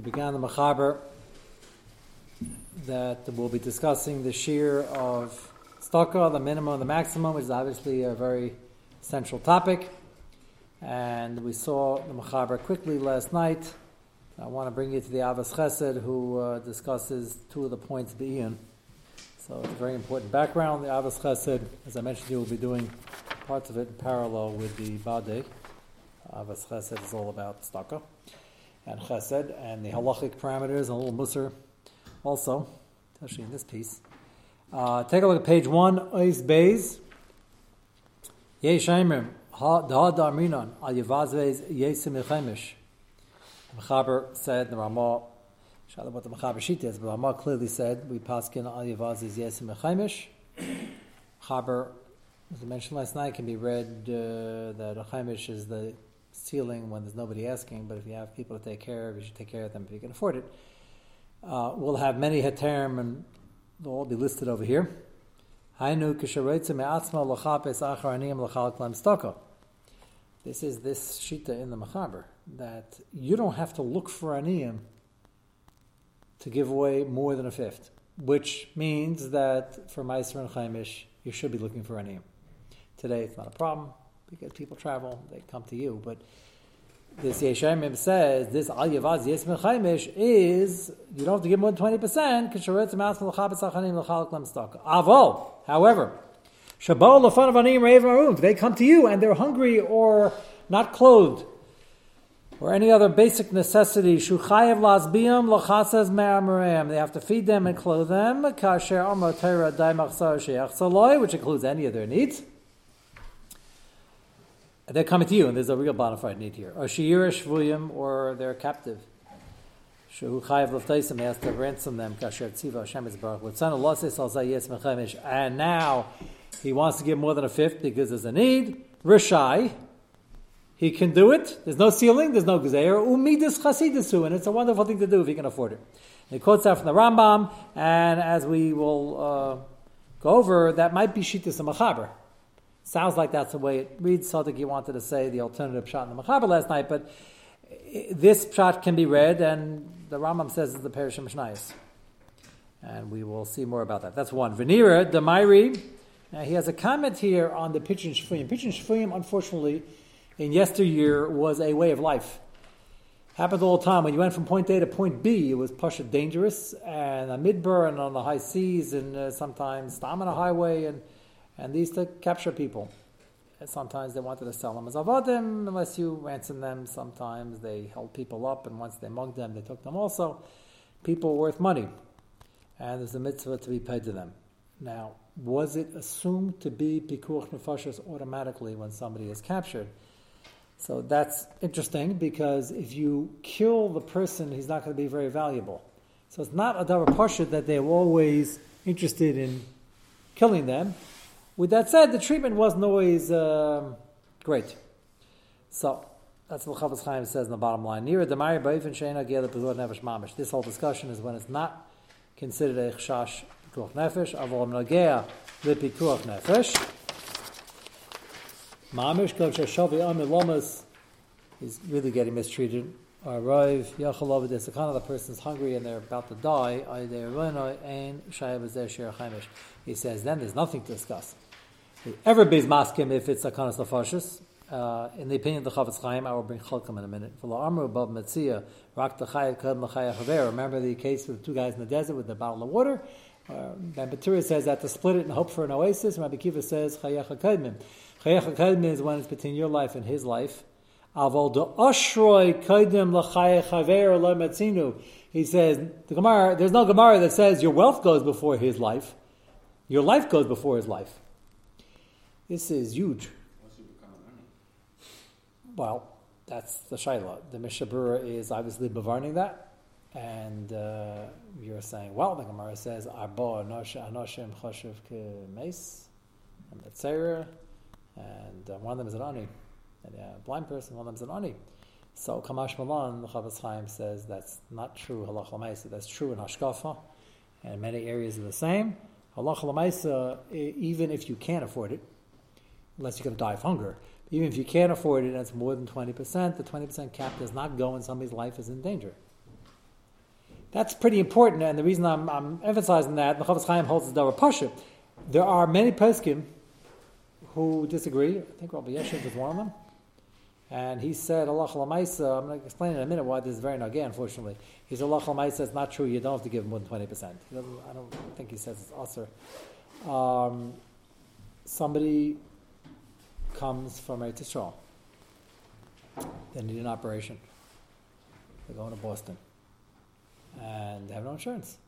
We began the Machaber that we'll be discussing the shear of staka, the minimum and the maximum, which is obviously a very central topic. And we saw the Machaber quickly last night. I want to bring you to the Avas Chesed, who uh, discusses two of the points Be'iyun. So it's a very important background. The Avas Chesed, as I mentioned, you will be doing parts of it in parallel with the Bade. Avas Chesed is all about staka and chesed, and the halachic parameters, and a little musar also, especially in this piece. Uh, take a look at page one, Ois Beis. Yesh Aimrim, Ha Darminon, Al Yevazvez Yesim Echemish. The Mechaber said, the Ramah, I what the Mechaber sheet is, but the Ramah clearly said, we paskin Al Yevazvez Yesim Echemish. Mechaber, as I mentioned last night, can be read uh, that Echemish is the ceiling when there's nobody asking, but if you have people to take care of, you should take care of them if you can afford it. Uh, we'll have many heterim, and they'll all be listed over here. This is this shita in the Machaber, that you don't have to look for aniyim to give away more than a fifth, which means that for Meiser and Chaimish, you should be looking for aniyim. Today it's not a problem because people travel, they come to you. But this Yeshayim says this Al Yavaz Chaimish is you don't have to give more than twenty percent Avol, however, Shabbat lefan of anim reiv They come to you and they're hungry or not clothed. Or any other basic necessity, shuchayev lasbiam lachasas me'amareim. They have to feed them and clothe them. Kasher amotera daimachsar which includes any of their needs they're coming to you, and there's a real bona fide need here. Or sheirish vuyim, or they're captive. Shehu chayav l'ftaisim, he has to ransom them. Kasher tziva Hashem is baruch. L'tzana losis al zayis mechemish. And now he wants to give more than a fifth because there's a need. Rishai, he can do it. There's no ceiling. There's no gezeir. Umidis chasidisu, and it's a wonderful thing to do if he can afford it. And he quotes that from the Rambam, and as we will uh, go over, that might be shitas machaber. Sounds like that's the way it reads. Sadik, you wanted to say the alternative shot in the Machaber last night, but this shot can be read, and the Rambam says it's the Perish Mishnayos. And we will see more about that. That's one. Venira, Damairi, now he has a comment here on the Pidyon Shfuyim. Pidyon Shfuyim, unfortunately, in yesteryear was a way of life. Happened all the time. When you went from point A to point B, it was pushed dangerous, and a midbar and on the high seas, and uh, sometimes a highway, and and these to capture people. And sometimes they wanted to sell them as avadim, unless you ransom them. Sometimes they held people up, and once they mugged them, they took them also. People worth money, and there's a mitzvah to be paid to them. Now, was it assumed to be pikuach nefashos automatically when somebody is captured? So that's interesting because if you kill the person, he's not going to be very valuable. So it's not a davar that they're always interested in killing them. With that said, the treatment wasn't always um, great. So that's what Chafetz Chaim says in the bottom line. Nefesh Mamish. This whole discussion is when it's not considered a Chshash Pekuach Nefesh. Avol Nagea Le Pekuach Nefesh. Mamish Kol Shashavi Amir Lomas is really getting mistreated. Arrive Yachalov There's a kind of the person's hungry and they're about to die. He says then there's nothing to discuss. Everybody's masking if it's a kanas nefashis. Uh, in the opinion of the Chafetz Chaim, I will bring Chalkam in a minute. Remember the case with the two guys in the desert with the bottle of water? Uh, Batura says that to split it and hope for an oasis. Rabbi Kiva says Chayecha Kadmim. Chayecha Kadmim is when it's between your life and his life. Aval de Kaidim. He says, the Gemara, there's no Gemara that says your wealth goes before his life. Your life goes before his life. This is huge. Well, that's the Shaila. The Mishabura is obviously bevarning that. And uh, you're saying, well, the Gemara says, Arba Anoshim Choshev Meis, and Betzera, and uh, one of them is an Ani. And a blind person, one of them is an Ani. So Kamash Malan, the Chafetz Chaim says that's not true halacha l'maisa. That's true in Hashkafa, and many areas are the same. Halacha l'maisa, even if you can't afford it, unless you're going to die of hunger. Even if you can't afford it and it's more than 20%, the 20% cap does not go when somebody's life is in danger. That's pretty important, and the reason I'm, I'm emphasizing that, the Chafetz Chaim holds the Davar Pasha. There are many poskim who disagree. I think Rabbi Yeshiv was one of them. And he said, Allah Lamaisa, I'm going to explain in a minute why this is very nagay, unfortunately. He said, Allah it's not true, you don't have to give more than 20%. I don't think he says it's usher. Um, somebody comes from Eretz Yisrael. They need an operation. They're going to Boston. And they have no insurance.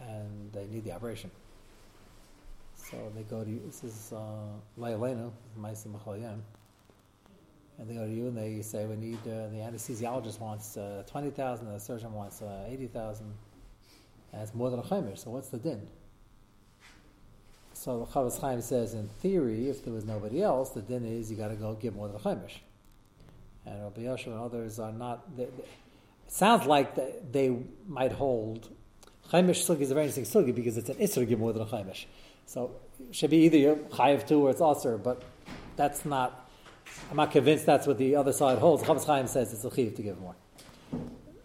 And they need the operation. So they go to you. This is Layalenu, Maisim Machalayim. And they go to you and they say, we need, uh, the anesthesiologist wants uh, 20,000, the surgeon wants uh, 80,000. And it's more than a chaimer, so what's the din? So Chafetz Chaim says, in theory, if there was nobody else, the din is you got to go give more than a chaimer. And Rabbi Yosha and others are not. They, they, it sounds like they, they might hold. Chaimish sugi is a very interesting sugi because it's an to give more than a chaimish. So it should be either chayiv two or it's aser, but that's not. I'm not convinced that's what the other side holds. Chafetz Chaim says it's a chiv to give more.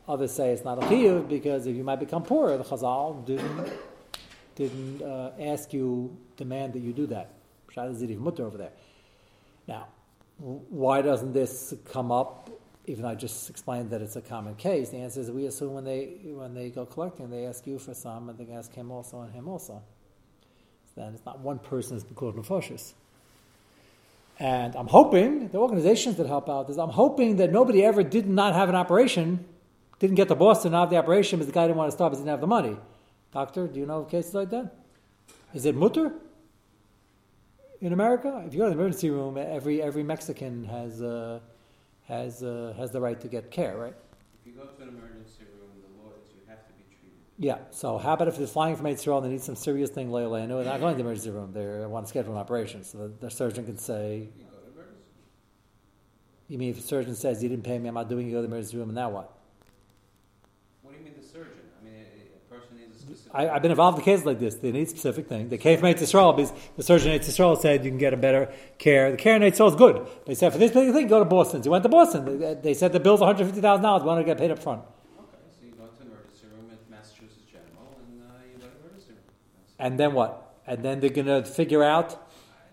Others say it's not a chiv because if you might become poorer, the Chazal didn't didn't uh, ask you demand that you do that. Shad Zidif Mutter over there. Now, why doesn't this come up? Even though I just explained that it's a common case, the answer is we assume when they when they go collecting, they ask you for some, and they ask him also and him also then it's not one person is called nefashis. And I'm hoping the organizations that help out is I'm hoping that nobody ever did not have an operation, didn't get to Boston, not have the operation because the guy didn't want to stop because he didn't have the money. Doctor, do you know of cases like that? Is it mutter? In America, if you go to the emergency room, every every Mexican has uh, has uh, has the right to get care, right? If you go to an emergency room, yeah. So how about if they're flying from Israel and they need some serious thing later? I know they're not going to the emergency room. They want to schedule an operation. So the, the surgeon can say, "You mean if the surgeon says you didn't pay me, I'm not doing it. You go to the emergency room, and now what?" What do you mean the surgeon? I mean, a person needs a specific. I, have been involved in cases like this. They need a specific thing. They came from Israel because the surgeon in Israel said you can get a better care. The care in Israel is good. They said for this particular thing, go to Boston. So you went to Boston. They, they said the bill's one hundred fifty thousand dollars. We want to get paid up front. And then what? And then they're going to figure out.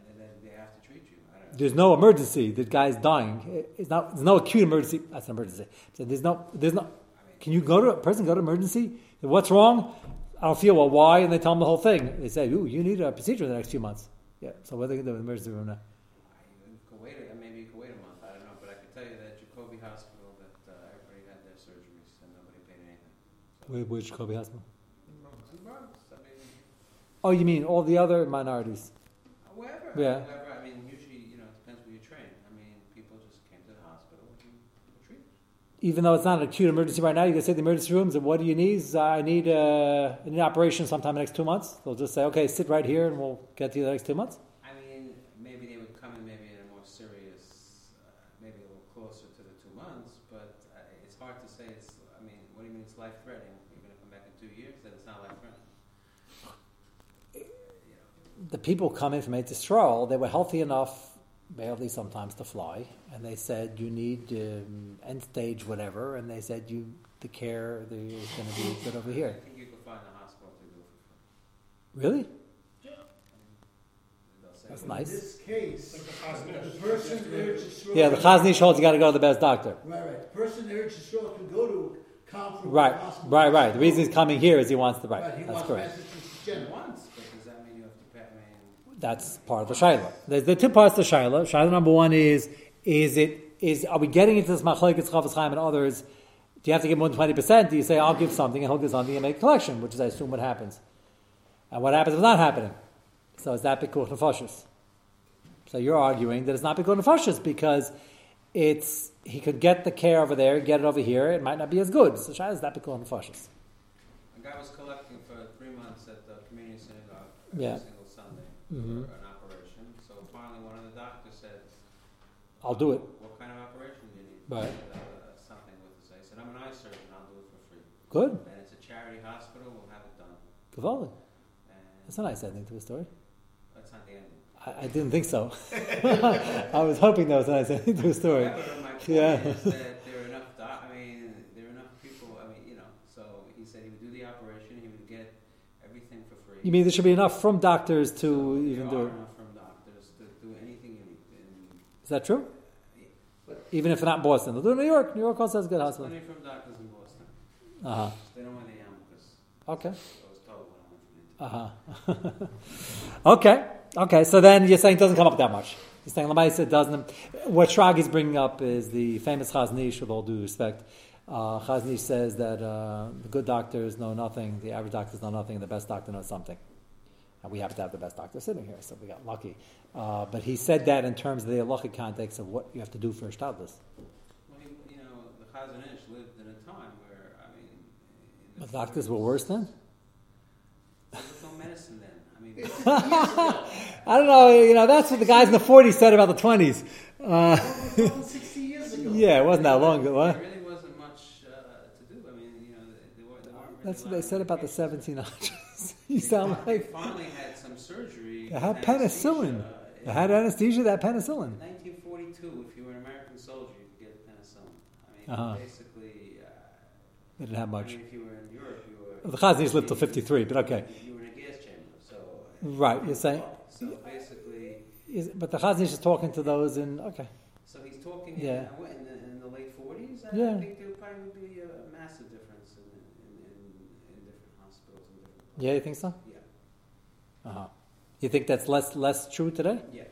And then they have to treat you. There's no emergency. The guy's dying. It's not. There's no acute emergency. That's an emergency. So there's no. There's no. Can you go to a person go to emergency? What's wrong? I don't feel well. Why? And they tell them the whole thing. They say, "Ooh, you need a procedure in the next few months." Yeah. So what are they going to do in the emergency room now? wait. Maybe you can wait a month. I don't know, but I can tell you that Jacobi Hospital that uh, everybody had their surgeries and nobody paid anything. So which Jacobi Hospital? Oh, you mean all the other minorities? Wherever. Yeah. Wherever. I mean, usually, you know, it depends where you train. I mean, people just came to the hospital. Even though it's not an acute emergency right now, you can say the emergency rooms and what do you need? I need, uh, I need an operation sometime in the next two months. They'll just say, okay, sit right here and we'll get to you the next two months. I mean, maybe they would come in maybe in a more serious, uh, maybe a little closer to the two months, but uh, it's hard to say. It's, I mean, what do you mean it's life threatening? You're going to come back in two years, then it's not life threatening the people coming from Eretz Yisrael, they were healthy enough, barely sometimes, to fly, and they said you need um, end stage whatever, and they said you the care the, is going to be good over here. I think you could find a hospital to do it Really? Yeah. That's nice. In this case, the person urged Yisrael. Yeah, the Chazon Ish holds you got to go to the best doctor. Right, right. The person urged Yisrael to go to comparable Right, hospital. right, right. The reason he's coming here is he wants the right. Right, he That's wants correct. Massachusetts General. once, but does that mean you have to pay? I mean, That's part of the shaila. There's the two parts of the shaila. Shaila number one is: is it is are we getting into this machlekes Chafetz Chaim and others? Do you have to give more than twenty percent? Do you say I'll give something and he'll give something and make a collection, which is I assume what happens. And what happens if it's not happening? So is that pikuch nefashis? So you're arguing that it's not pikuch nefashis because it's he could get the care over there, get it over here. It might not be as good. So shaila is that pikuch nefashis? a guy was collecting for three months at the community synagogue every Yeah. single Sunday Mhm. for an operation. So finally, one of the doctors said, I'll do it. "What kind of operation do you need?" Right. I said, uh, something with this. I said, "I'm an eye surgeon. I'll do it for free." Good. And it's a charity hospital. We'll have it done. Cavalli. And That's a nice ending to the story. that's not the ending. I, I didn't think so. I was hoping that was a nice ending to the story. Yeah, but my point Yeah. is that there are enough. Doc- I mean, there are enough people You mean there should be enough from doctors to even do it? enough from doctors to do anything in, in Is that true? Even if not in Boston, they'll do it in New York. New York also has good hospitals. plenty from doctors in Boston. Uh huh. They don't want because Okay. I was told when I went from India. Uh huh. okay. Okay. So then you're saying it doesn't come up that much. You're saying Lamaisa doesn't. What Shrag is bringing up is the famous Chaznish, with all due respect. Uh, Chaznish says that uh, the good doctors know nothing, the average doctors know nothing, and the best doctor knows something. And we happen to have the best doctor sitting here, so we got lucky. Uh, but he said that in terms of the halachic context of what you have to do for a shtadlis. Well, you know, the Chazon Ish lived in a time where, I mean, in The doctors were worse then? There was no medicine then. I mean, I don't know, you know, that's what the guys in the 40s said about the 20s. Uh, Sixty years ago. yeah, it wasn't that long ago. What? there really wasn't much uh, to do. I mean, you know, they, they, were, they weren't really That's what they said about the medication. 1700s. you sound like finally had some surgery. they had penicillin. They had anesthesia, that penicillin. In 1942, if you were an American soldier, you could get penicillin. I mean, Uh-huh. basically, uh, They didn't have I much. mean, if you were in Europe, you were. The Chaznish lived till 53, but okay. You were in a gas chamber, so. Right, you're saying. So basically, Is, but the Chaznish is talking to those in. Okay. so he's talking Yeah. in, in, the, in the late 40s. I, Yeah. I think there probably would probably be a massive difference in, in, in, in different hospitals and different. Yeah, you think so? Yeah. Uh huh. You think that's less less true today? Yeah.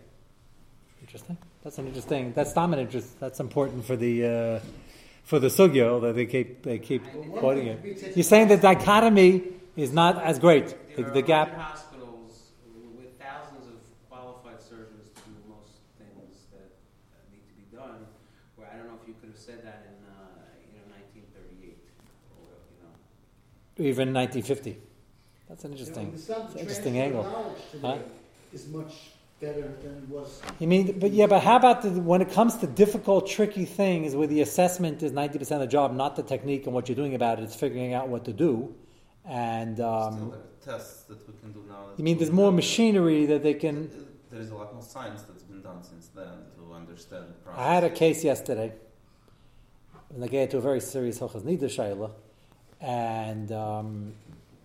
Interesting. That's an interesting. That's dominant interest. That's important for the uh, for the sugya. Although they keep they keep quoting it. You're saying the dichotomy is not as great. The, the gap. hospitals with thousands of qualified surgeons to do most things that need to be done. Where I don't know if you could have said that in uh, you know 1938 or you know. Even 1950. That's an You know, interesting. the interesting angle. Huh? is much better than it was. You mean, but yeah, but how about the, when it comes to difficult, tricky things where the assessment is 90% of the job, not the technique and what you're doing about it, it's figuring out what to do. And Still, um, there are tests that we can do now. you mean there's more can- machinery that they can. There is a lot more science that's been done since then to understand the process. I had a case yesterday, and they get to a very serious Hochaz Nida Shaila, and um,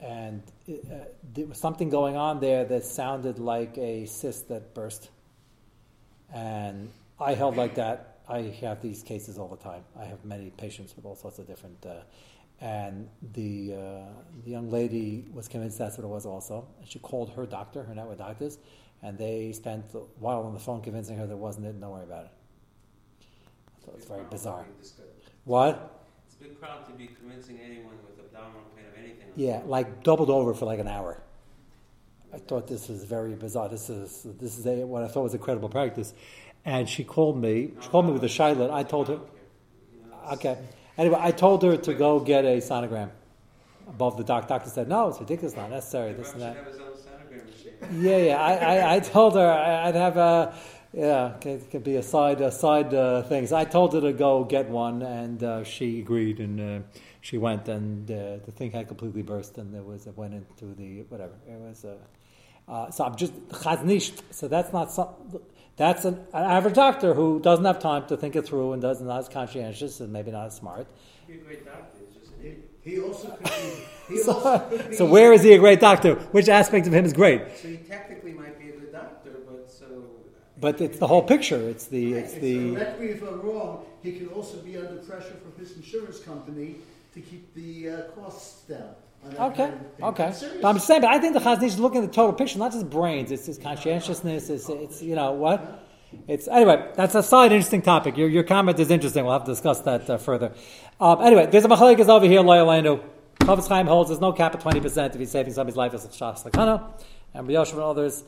and it, uh, there was something going on there that sounded like a cyst that burst. And I held like that. I have these cases all the time. I have many patients with all sorts of different. Uh, and the uh, the young lady was convinced that's what it was also, and she called her doctor, her network doctors, and they spent a while on the phone convincing her there wasn't it. Don't worry about it. I thought it was very bizarre. to be discussed. What? Big problem to be convincing anyone with abdominal pain of anything. Yeah, like doubled over for like an hour. I thought this was very bizarre. This is this is a, what I thought was a credible practice. And she called me. She called me with a shayla. I told her. Okay. Anyway, I told her to go get a sonogram above the doc. Doctor said, "No, it's ridiculous, not necessary." This and that. have his own sonogram machine. Yeah, yeah. I, I, I told her I'd have a yeah, it could be a side a side uh, thing. I told her to go get one, and uh, she agreed, and uh, she went, and uh, the thing had completely burst, and there was it went into the whatever. It was. Uh, uh, so I'm just chaznish. So that's not some. That's an, an average doctor who doesn't have time to think it through and doesn't not as conscientious and maybe not as smart. He'd a great doctor. It's just an He, also could be. He also So, could be so where is he a great doctor? Which aspect of him is great? So he technically might be a good doctor, but so. But it's the whole picture. It's the it's It's the correct me if I'm wrong. He can also be under pressure from his insurance company to keep the uh, costs down. Okay, kind of okay. But I'm saying, but I think the Chaznish is looking at the total picture, not just brains. It's his conscientiousness. It's, it's you know what? It's anyway. That's a side interesting topic. Your your comment is interesting. We'll have to discuss that uh, further. Um, anyway, there's a machlekes over here. Loyalenu. Chafetz Chaim holds there's no cap at twenty percent if he's saving somebody's life as a shas and Riyoshav and others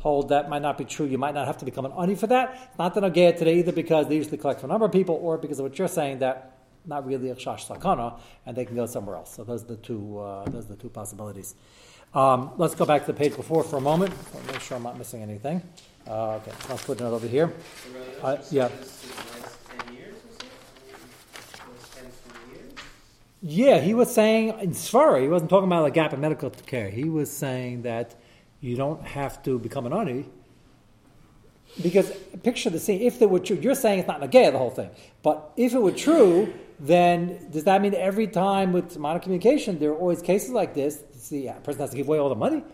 hold that might not be true. You might not have to become an ani for that. It's not the nagaya today either because they usually collect from a number of people, or because of what you're saying that not really a shash sakana, and they can go somewhere else. So those are the two. Uh, those are the two possibilities. Um, let's go back to the page before for a moment. I'll make sure I'm not missing anything. Uh, okay, I'll put it over here. Uh, yeah. just the last 10 years or so? I mean, Last 10, 20 years? Yeah, he was saying in Svara, he wasn't talking about a gap in medical care. He was saying that you don't have to become an ani. Because picture the scene. If there were true, you're saying it's not nagaya the whole thing. But if it were true, then does that mean every time with modern communication there are always cases like this? The person has to give away all the money.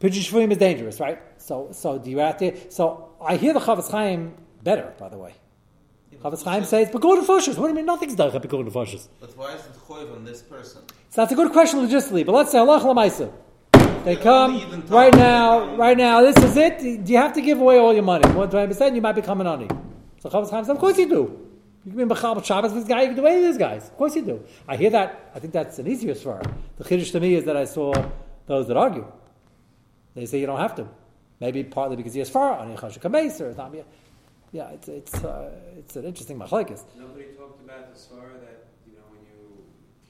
Pidyon Shvuyim is dangerous, right? So, so do you have to? So I hear the Chafetz Chaim better, by the way. Chafetz Chaim says, "But go to What do you mean nothing's done? But go to But why is it choiv on this person? So that's a good question logistically. But let's say Allah Lamaisa. They come right now. Right now, this is it. Do you have to give away all your money? One twenty percent, you might become an ani. So says, "Of course you do." You can be Mechal Shabbos with this guy. You can do any of these guys. Of course you do. I hear that. I think that's an easier svara. The chiddush to me is that I saw those that argue. They say you don't have to. Maybe partly because he has far on Yechasha Kameis or it's not. Yeah, it's it's uh, it's an interesting machlekes. Nobody talked about the svara that, you know, when you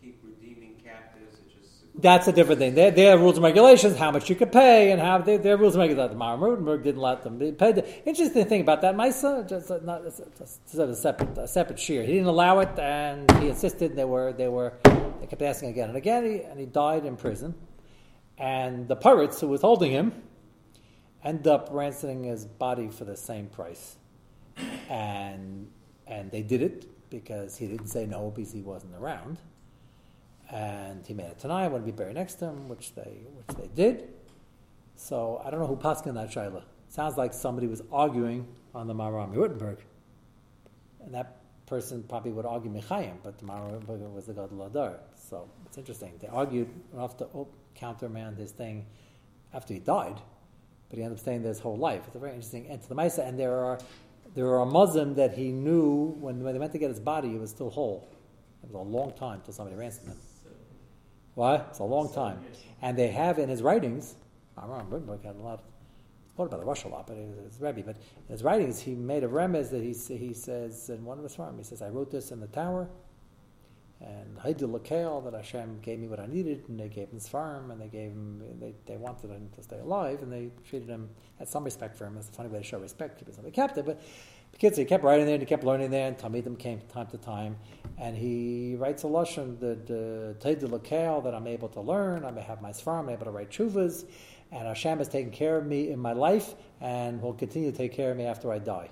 keep redeeming captives, it just. That's a different thing. They have rules and regulations, how much you could pay, and how their, their rules and regulations. Mara Rutenberg didn't let them. The interesting thing about that, Misa, just uh, not it's, it's a separate a separate shear. He didn't allow it, and he insisted. They were they were they kept asking again and again, he, and he died in prison. And the pirates who was holding him end up ransoming his body for the same price, and and they did it because he didn't say no because he wasn't around and he made it tonight. I want to be buried next to him, which they which they did. So I don't know who paskin that shaila. Sounds like somebody was arguing on the Maharam Rothenburg, and that person probably would argue Michayim, but the Maharam Rothenburg was the God Ladar. So it's interesting. They argued enough to oh, countermand his thing after he died, but he ended up staying there his whole life. It's a very interesting end to the Maisa, and there are there are Muslim that he knew when, when they went to get his body, he was still whole. It was a long time till somebody ransomed him. What? It's a long time. And they have in his writings, don't remember, had a lot, quoted about the Rush a lot, but it was Rebbe. But in his writings, he made a remez that he, he says in one of his farm, he says, I wrote this in the tower, and Haidul Lakel, that Hashem gave me what I needed, and they gave him his farm, and they gave him, they, they wanted him to stay alive, and they treated him, had some respect for him. It's a funny way to show respect, keeping somebody captive, but the kids, he kept writing there and he kept learning there, and Talmidim came time to time, and he writes a lashon the the Taid Lakel that I'm able to learn. I may have my svarm, I'm able to write chuvas, and Hashem has taken care of me in my life, and will continue to take care of me after I die.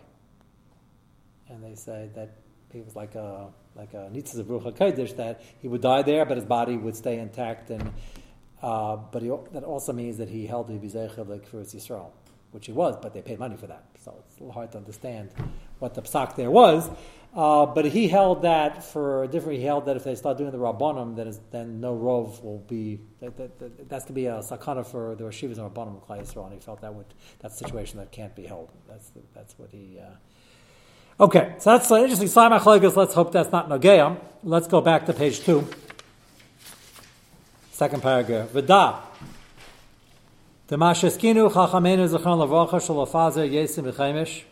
And they say that he was like a like a of Ruach Hakodesh that he would die there, but his body would stay intact, and uh, but he, that also means that he held the Bizeicha like for Yisrael which he was, but they paid money for that. So it's a little hard to understand what the psak there was. Uh, but he held that for different. He held that if they start doing the rabbanim, then, then no rov will be. That, that, that, that's to be a sakana for the yeshivas and rabbanim of and he felt that would that's a situation that can't be held. That's the, that's what he. Uh... Okay, so that's uh, interesting. Simon Let's hope that's not Nogeam. Let's go back to page two. Second paragraph. V'da. Demasheskinu chachamenu zechon shalafazer yesim.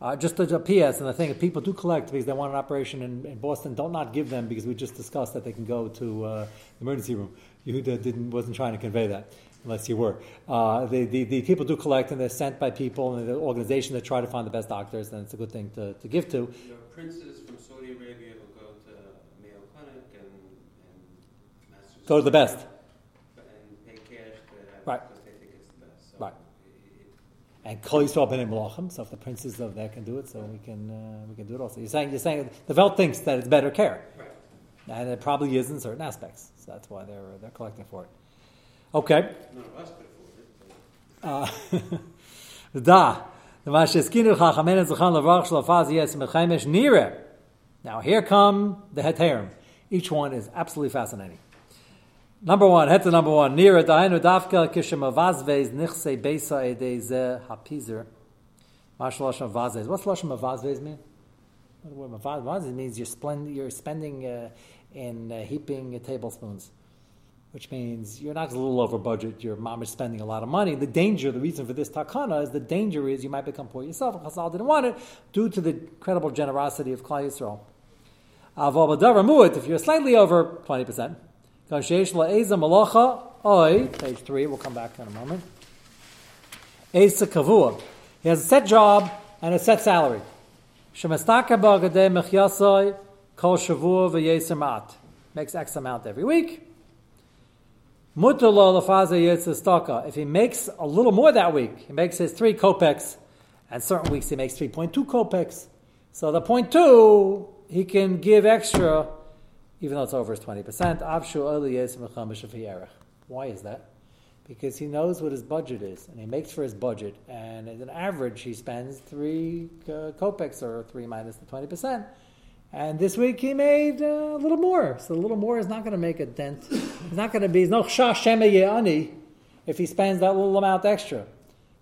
Uh, just a, a PS, and I think if people do collect because they want an operation in, in, Boston, don't not give them because we just discussed that they can go to uh, the emergency room. Yehuda didn't wasn't trying to convey that, unless you were. Uh, the, the, the, people do collect, and they're sent by people and the organization that try to find the best doctors, and it's a good thing to, to give to. Your princes from Saudi Arabia will go to Mayo Clinic and, and go to the best. And pay cash to have Right. because they think it's the best. So Right. it- And Kol Yisrael ben Malachim, so if the princes of there can do it, so we can uh, we can do it also. You're saying you're saying the Welt thinks that it's better care, Right. and it probably is in certain aspects. So that's why they're they're collecting for it. Okay. None of us could afford it. Uh, Da. The Masheskinu Chachamenu Zachan Lavrach Shlafaz Yes Mechaimish Nire. Now here come the Heterim. Each one is absolutely fascinating. Number one, head to number one. Nira Dainu Dafka Kishem Avazvez Nichse Beisa Edeze Hapizer. Mash Lashon Avazvez. What's Lashon Avazvez mean? Avazvez means you're, splend- you're spending uh, in uh, heaping tablespoons which means you're not a little over budget, your mom is spending a lot of money. The danger, the reason for this takana is the danger is you might become poor yourself. Chazal didn't want it due to the incredible generosity of Klal Yisrael. If you're slightly over 20%, page 3, we'll come back in a moment. Esa kavua. He has a set job and a set salary. Makes X amount every week. If he makes a little more that week, he makes his three kopecks, and certain weeks he makes 3.2 kopecks. So the point two, he can give extra, even though it's over his 20%. Avshu eliyes mechamish of Why is that? because he knows what his budget is and he makes for his budget. And as an average, he spends three uh, kopecks or three minus the 20%. And this week he made uh, a little more. So a little more is not going to make a dent. It's not going to be, no if he spends that little amount extra.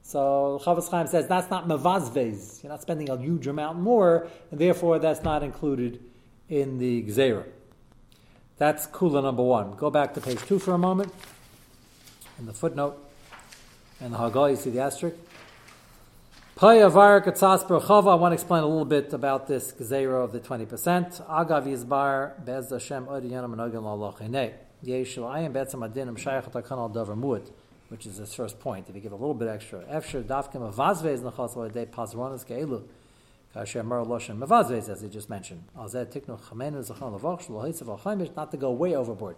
So Chavis Chaim says that's not mevazvez. You're not spending a huge amount more, and therefore that's not included in the gzera. That's kula number one. Go back to page two for a moment. In the footnote and the Haggai, you see the asterisk. Paya var katzas berchava. I want to explain a little bit about this gzera of the twenty percent. Agav yizbar bez Hashem odiyanam anogan lalachinei. Yeshua ayim betzam adinim shayach takan al davar muad which is his first point. If you give a little bit extra, efsher dafkim avazvez nachas v'adei pazronas ke'elu, as he just mentioned. Not to go way overboard.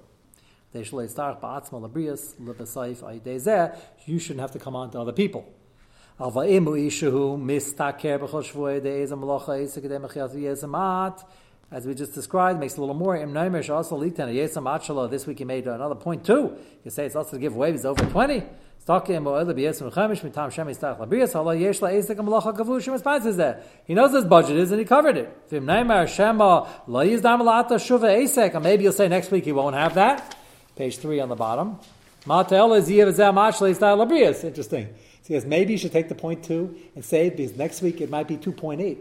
You shouldn't have to come on to other people. As we just described, makes a little more. This week he made another point too. You say it's also to give away. He's over twenty. He knows his budget is and he covered it. Maybe you'll say next week he won't have that. Page three on the bottom. Interesting. So yes, maybe you should take the point two and say because next week it might be two point eight.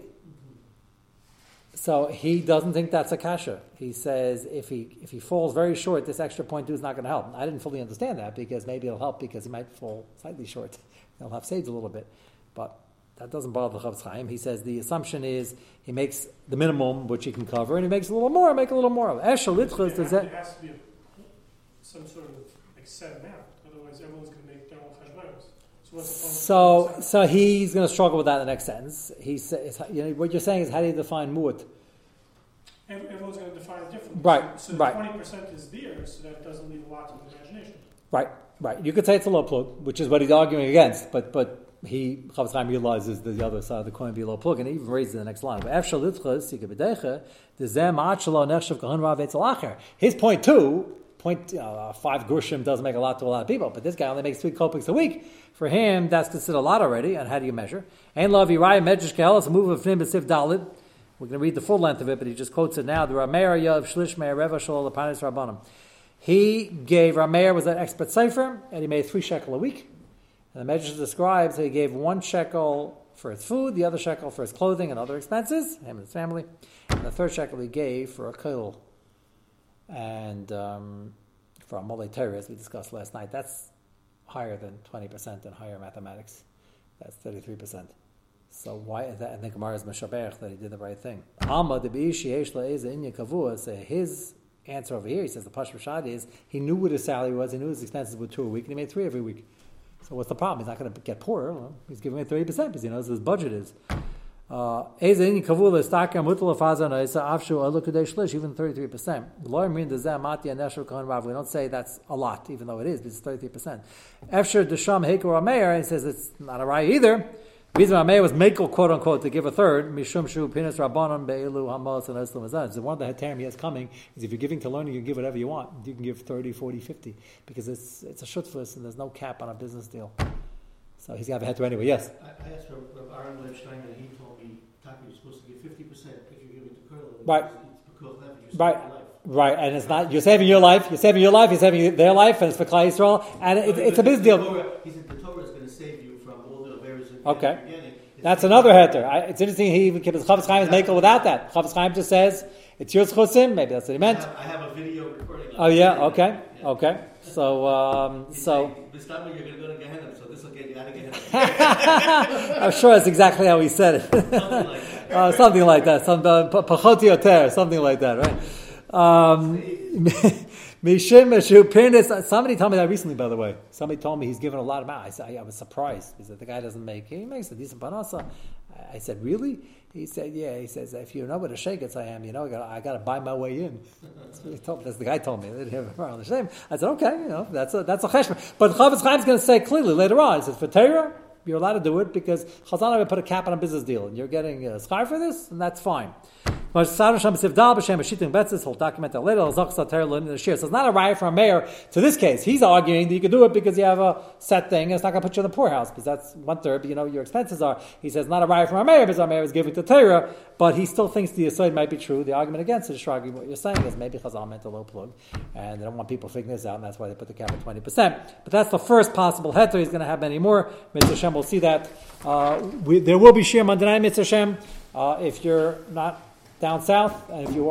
So he doesn't think that's a kasha. He says if he if he falls very short, this extra point two is not going to help. I didn't fully understand that because maybe it'll help because he might fall slightly short. He'll have sage a little bit, but that doesn't bother the Chafetz Chaim. He says the assumption is he makes the minimum which he can cover, and he makes a little more, make a little more. Eshel does that? Has to be some sort of like set amount. Otherwise, everyone's going to make their own cheshbonos. So, so he's going to struggle with that in the next sentence. He says, you know, what you're saying is how do you define mu'at? Everyone's going to define it differently. Right, so, so right. Twenty percent is there, so that doesn't leave a lot to the imagination. Right, right. You could say it's a low plug, which is what he's arguing against, but but he Chafetz Chaim realizes the other side of the coin be a low plug, and he even raises the next line. His point two point uh, five grushim doesn't make a lot to a lot of people, but this guy only makes three kopecks a week. For him, that's considered a lot already. And how do you measure? Ein lavi raya medrash a move of besif dalid. We're going to read the full length of it, but he just quotes it now. The Rameir Yav Shlish Meir Reva Shol Lapanis Rabbanim. He gave Rameir was an expert cipher, and he made three shekel a week. And the Medrash describes he gave one shekel for his food, the other shekel for his clothing and other expenses, him and his family, and the third shekel he gave for a kil and um, for a mole as we discussed last night. That's higher than 20% in higher mathematics. That's 33%. So why that? I think Gemara is Meshaberch that he did the right thing. The his answer over here, he says the Pash Rashad is he knew what his salary was, he knew his expenses were two a week, and he made three every week. So what's the problem? He's not going to get poorer. Well, he's giving thirty percent because he knows what his budget is. Uh, even 33%. We don't say that's a lot, even though it is, but it's 33%. Efsher Desham Hekur Ameir, he says it's not a right either. Reason Ameir was Mekel, quote unquote, to give a third, Mishum Shu Pinas Rabbanon Be'ilu Hamos and Eslam Azan. So one of the Heterim he has coming is if you're giving to learning, you can give whatever you want. You can give 30, 40, 50, because it's, it's a shutfus and there's no cap on a business deal. So he's got have to anyway. Yes. I, I asked Aaron Levstein, and he told me, Taki, you're supposed to give fifty percent if you're giving to Kurl. Right. It's right. Right, and it's not you're saving your life. You're saving your life. You're saving their life, and it's for Klal Yisrael, and it, it's a business deal. He said the Torah is going to save you from all the various. Okay, that's another heter. It's interesting. He even keeps Chafetz Chaim is makel without that. Chafetz Chaim just says it's your chusim. Maybe that's what he meant. I have, I have a video recording. Oh yeah. Okay. Okay. So um, so. This time you're going to go to Gehenna, so this will get you out of Gehenna. I'm sure that's exactly how he said it. something like that. uh, something like that. Some uh, something like that, right? Um, Somebody told me that recently, by the way. Somebody told me he's given a lot of money. I, said, I was surprised. He said, the guy doesn't make, he makes a decent panasa. I said, really? He said, yeah. He says, if you know what a shegets I am, you know, I got to buy my way in. That's, the guy told, me that's the guy told me. I said, okay, you know, that's a, that's a cheshbon. But Chafetz Chaim's going to say clearly later on, he says, for Torah, you're allowed to do it because would put a cap on a business deal and you're getting a schar for this, and that's fine. He'll document. So it's not a riot from a mayor. To this case, he's arguing that you can do it because you have a set thing, and it's not going to put you in the poorhouse because that's one third. You know your expenses are. He says not a riot from our mayor because our mayor is giving to Torah, but he still thinks the aside might be true. The argument against it is shrugging what you're saying is maybe Chazal meant a low plug, and they don't want people figuring this out, and that's why they put the cap at twenty percent. But that's the first possible heter. He's going to have many more. Mitzvah Hashem, we'll see that. Uh, we, there will be Shir Mandanai Mitzvah Hashem. Uh, if you're not down south, and if you are